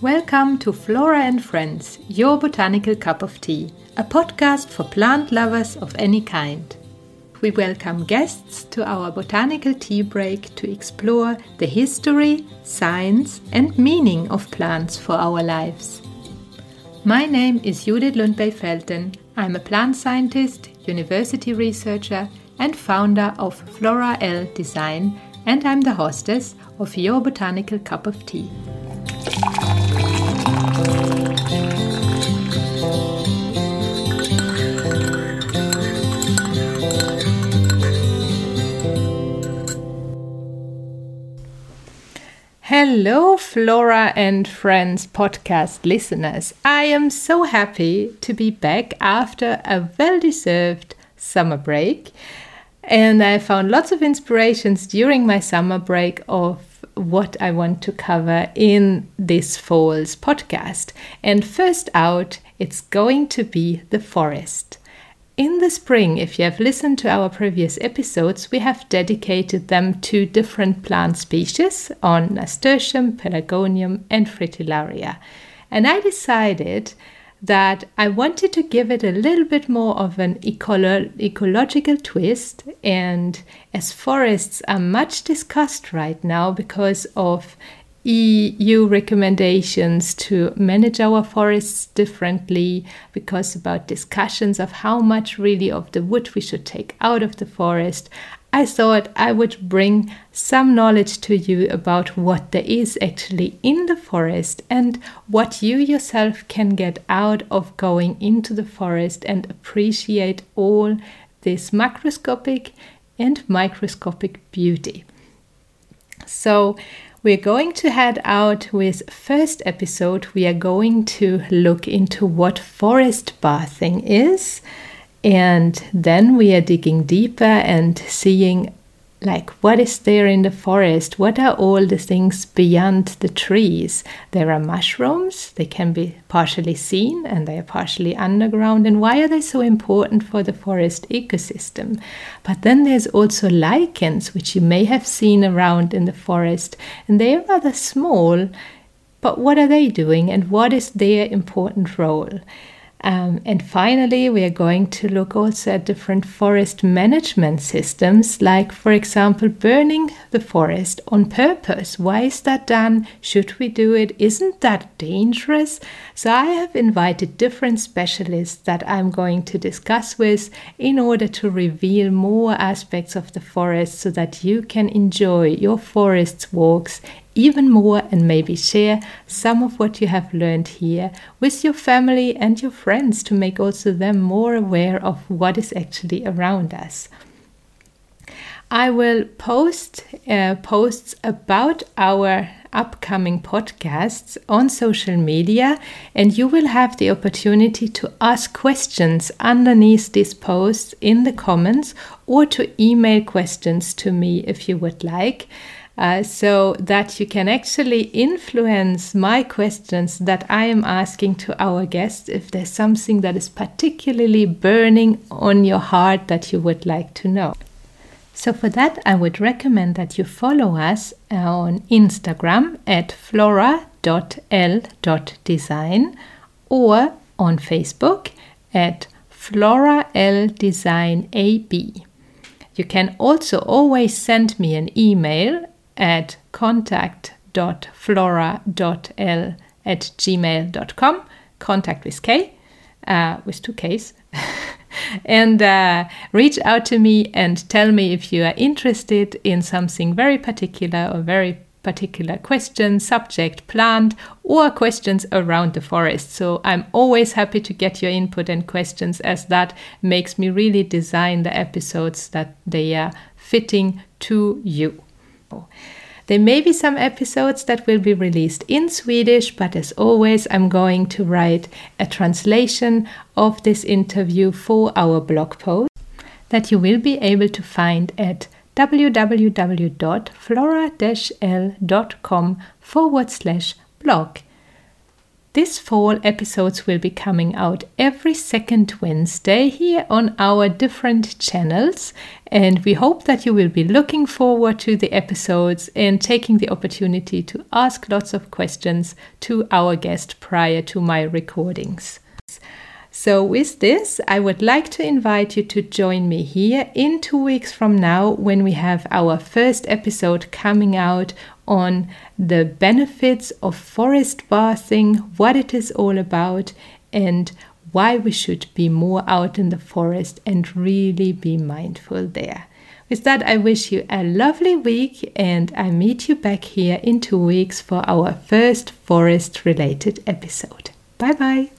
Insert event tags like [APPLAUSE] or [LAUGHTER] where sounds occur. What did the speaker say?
Welcome to Flora and Friends, your botanical cup of tea, a podcast for plant lovers of any kind. We welcome guests to our botanical tea break to explore the history, science, and meaning of plants for our lives. My name is Judith Lundberg Felten. I'm a plant scientist, university researcher, and founder of Flora L Design, and I'm the hostess of your botanical cup of tea. Hello, Flora and Friends podcast listeners. I am so happy to be back after a well deserved summer break. And I found lots of inspirations during my summer break of what I want to cover in this fall's podcast. And first out, it's going to be the forest. In the spring, if you have listened to our previous episodes, we have dedicated them to different plant species on Nasturtium, Pelargonium, and Fritillaria. And I decided that I wanted to give it a little bit more of an ecolo- ecological twist. And as forests are much discussed right now because of EU recommendations to manage our forests differently, because about discussions of how much really of the wood we should take out of the forest, I thought I would bring some knowledge to you about what there is actually in the forest and what you yourself can get out of going into the forest and appreciate all this macroscopic and microscopic beauty. So, we're going to head out with first episode. We are going to look into what forest bathing is and then we are digging deeper and seeing like what is there in the forest? What are all the things beyond the trees? There are mushrooms. They can be partially seen and they are partially underground. And why are they so important for the forest ecosystem? But then there's also lichens which you may have seen around in the forest. And they are rather small but what are they doing? And what is their important role um, and finally, we are going to look also at different forest management systems, like, for example, burning the forest on purpose. Why is that done? Should we do it? Isn't that dangerous? So, I have invited different specialists that I'm going to discuss with in order to reveal more aspects of the forest so that you can enjoy your forest walks even more and maybe share some of what you have learned here with your family and your friends to make also them more aware of what is actually around us. I will post uh, posts about our upcoming podcasts on social media, and you will have the opportunity to ask questions underneath these posts in the comments or to email questions to me if you would like. Uh, so that you can actually influence my questions that I am asking to our guests if there's something that is particularly burning on your heart that you would like to know. So, for that, I would recommend that you follow us on Instagram at flora.l.design or on Facebook at Flora L Design AB. You can also always send me an email at contact.flora.l at gmail.com, contact with K, uh, with two Ks. [LAUGHS] and uh, reach out to me and tell me if you are interested in something very particular or very particular question, subject, plant, or questions around the forest. So I'm always happy to get your input and questions as that makes me really design the episodes that they are fitting to you. There may be some episodes that will be released in Swedish, but as always, I'm going to write a translation of this interview for our blog post that you will be able to find at www.flora-l.com forward slash blog. This fall episodes will be coming out every second Wednesday here on our different channels, and we hope that you will be looking forward to the episodes and taking the opportunity to ask lots of questions to our guest prior to my recordings. So, with this, I would like to invite you to join me here in two weeks from now when we have our first episode coming out on the benefits of forest bathing, what it is all about, and why we should be more out in the forest and really be mindful there. With that, I wish you a lovely week and I meet you back here in two weeks for our first forest related episode. Bye bye.